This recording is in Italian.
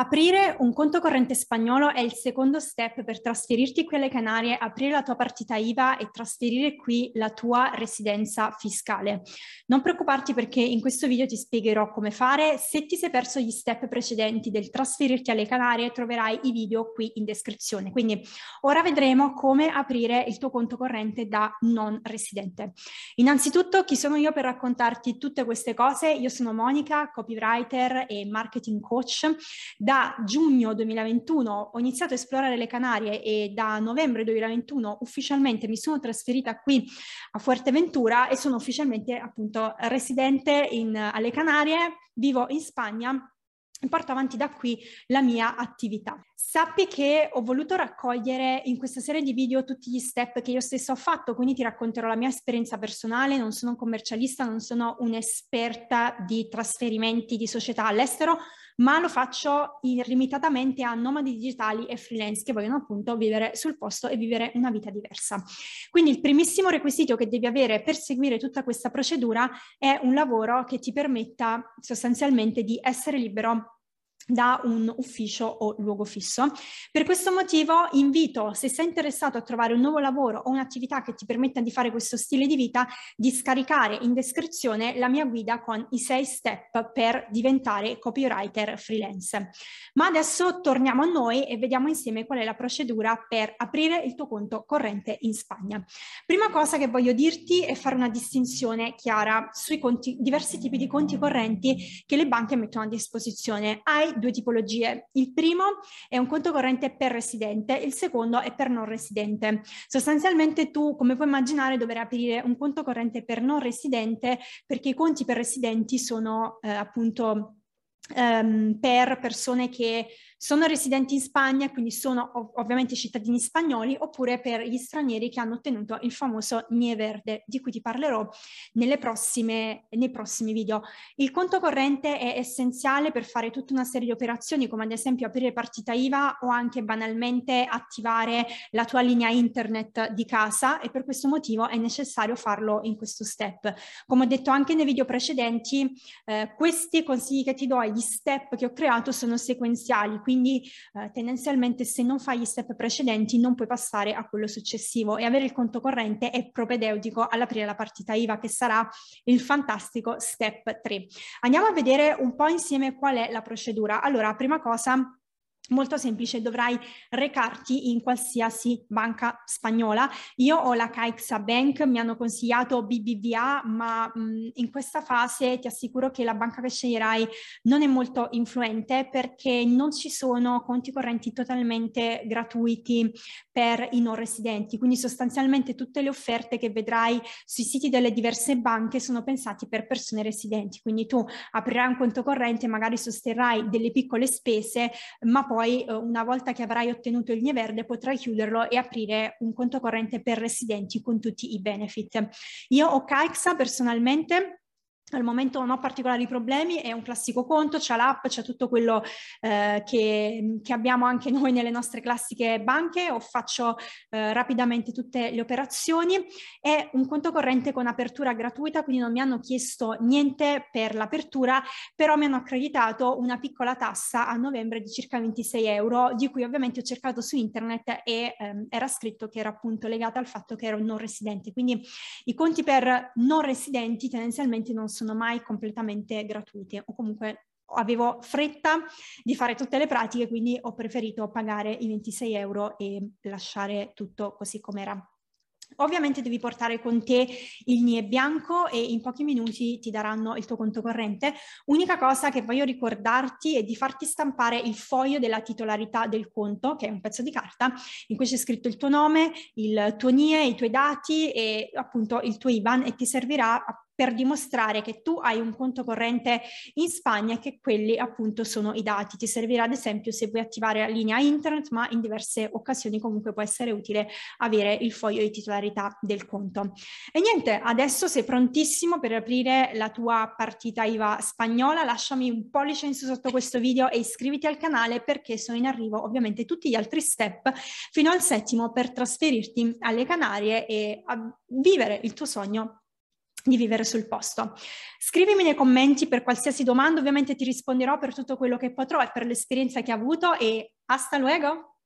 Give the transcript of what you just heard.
Aprire un conto corrente spagnolo è il secondo step per trasferirti qui alle Canarie, aprire la tua partita IVA e trasferire qui la tua residenza fiscale. Non preoccuparti perché in questo video ti spiegherò come fare. Se ti sei perso gli step precedenti del trasferirti alle Canarie, troverai i video qui in descrizione. Quindi ora vedremo come aprire il tuo conto corrente da non residente. Innanzitutto, chi sono io per raccontarti tutte queste cose? Io sono Monica, copywriter e marketing coach da giugno 2021 ho iniziato a esplorare le Canarie e da novembre 2021 ufficialmente mi sono trasferita qui a Fuerteventura e sono ufficialmente appunto residente in, alle Canarie, vivo in Spagna e porto avanti da qui la mia attività. Sappi che ho voluto raccogliere in questa serie di video tutti gli step che io stessa ho fatto, quindi ti racconterò la mia esperienza personale, non sono un commercialista, non sono un'esperta di trasferimenti di società all'estero, ma lo faccio limitatamente a nomadi digitali e freelance che vogliono appunto vivere sul posto e vivere una vita diversa. Quindi il primissimo requisito che devi avere per seguire tutta questa procedura è un lavoro che ti permetta sostanzialmente di essere libero da un ufficio o luogo fisso. Per questo motivo invito, se sei interessato a trovare un nuovo lavoro o un'attività che ti permetta di fare questo stile di vita, di scaricare in descrizione la mia guida con i sei step per diventare copywriter freelance. Ma adesso torniamo a noi e vediamo insieme qual è la procedura per aprire il tuo conto corrente in Spagna. Prima cosa che voglio dirti è fare una distinzione chiara sui conti, diversi tipi di conti correnti che le banche mettono a disposizione. Hai due tipologie. Il primo è un conto corrente per residente, il secondo è per non residente. Sostanzialmente tu, come puoi immaginare, dovrai aprire un conto corrente per non residente perché i conti per residenti sono eh, appunto ehm, per persone che sono residenti in Spagna, quindi sono ov ovviamente cittadini spagnoli, oppure per gli stranieri che hanno ottenuto il famoso NIE verde, di cui ti parlerò prossime, nei prossimi video. Il conto corrente è essenziale per fare tutta una serie di operazioni, come ad esempio aprire partita IVA o anche banalmente attivare la tua linea internet di casa e per questo motivo è necessario farlo in questo step. Come ho detto anche nei video precedenti, eh, questi consigli che ti do e gli step che ho creato sono sequenziali, quindi eh, tendenzialmente se non fai gli step precedenti non puoi passare a quello successivo e avere il conto corrente è propedeutico all'aprire la partita IVA che sarà il fantastico step 3. Andiamo a vedere un po' insieme qual è la procedura. Allora, prima cosa molto semplice, dovrai recarti in qualsiasi banca spagnola. Io ho la Caixa Bank, mi hanno consigliato BBVA, ma mh, in questa fase ti assicuro che la banca che sceglierai non è molto influente perché non ci sono conti correnti totalmente gratuiti per i non residenti, quindi sostanzialmente tutte le offerte che vedrai sui siti delle diverse banche sono pensati per persone residenti, quindi tu aprirai un conto corrente, magari sosterrai delle piccole spese, ma poi poi eh, una volta che avrai ottenuto il NIE verde potrai chiuderlo e aprire un conto corrente per residenti con tutti i benefit. Io ho Caixa personalmente al momento non ho particolari problemi, è un classico conto, c'è l'app, c'è tutto quello eh, che, che, abbiamo anche noi nelle nostre classiche banche, o faccio eh, rapidamente tutte le operazioni. È un conto corrente con apertura gratuita, quindi non mi hanno chiesto niente per l'apertura, però mi hanno accreditato una piccola tassa a novembre di circa 26 euro, di cui ovviamente ho cercato su internet e ehm, era scritto che era appunto legata al fatto che ero non residente. Quindi i conti per non residenti tendenzialmente non sono sono mai completamente gratuiti o comunque avevo fretta di fare tutte le pratiche, quindi ho preferito pagare i 26 euro e lasciare tutto così com'era. Ovviamente devi portare con te il NIE bianco e in pochi minuti ti daranno il tuo conto corrente. Unica cosa che voglio ricordarti è di farti stampare il foglio della titolarità del conto, che è un pezzo di carta, in cui c'è scritto il tuo nome, il tuo NIE, i tuoi dati e appunto il tuo IBAN e ti servirà per dimostrare che tu hai un conto corrente in Spagna e che quelli appunto sono i dati. Ti servirà ad esempio se vuoi attivare la linea internet, ma in diverse occasioni comunque può essere utile avere il foglio di titolarità del conto. E niente, adesso sei prontissimo per aprire la tua partita IVA spagnola. Lasciami un pollice in su sotto questo video e iscriviti al canale perché sono in arrivo ovviamente tutti gli altri step fino al settimo per trasferirti alle Canarie e vivere il tuo sogno di vivere sul posto. Scrivimi nei commenti per qualsiasi domanda, ovviamente ti risponderò per tutto quello che potrò e per l'esperienza che ho avuto e hasta luego!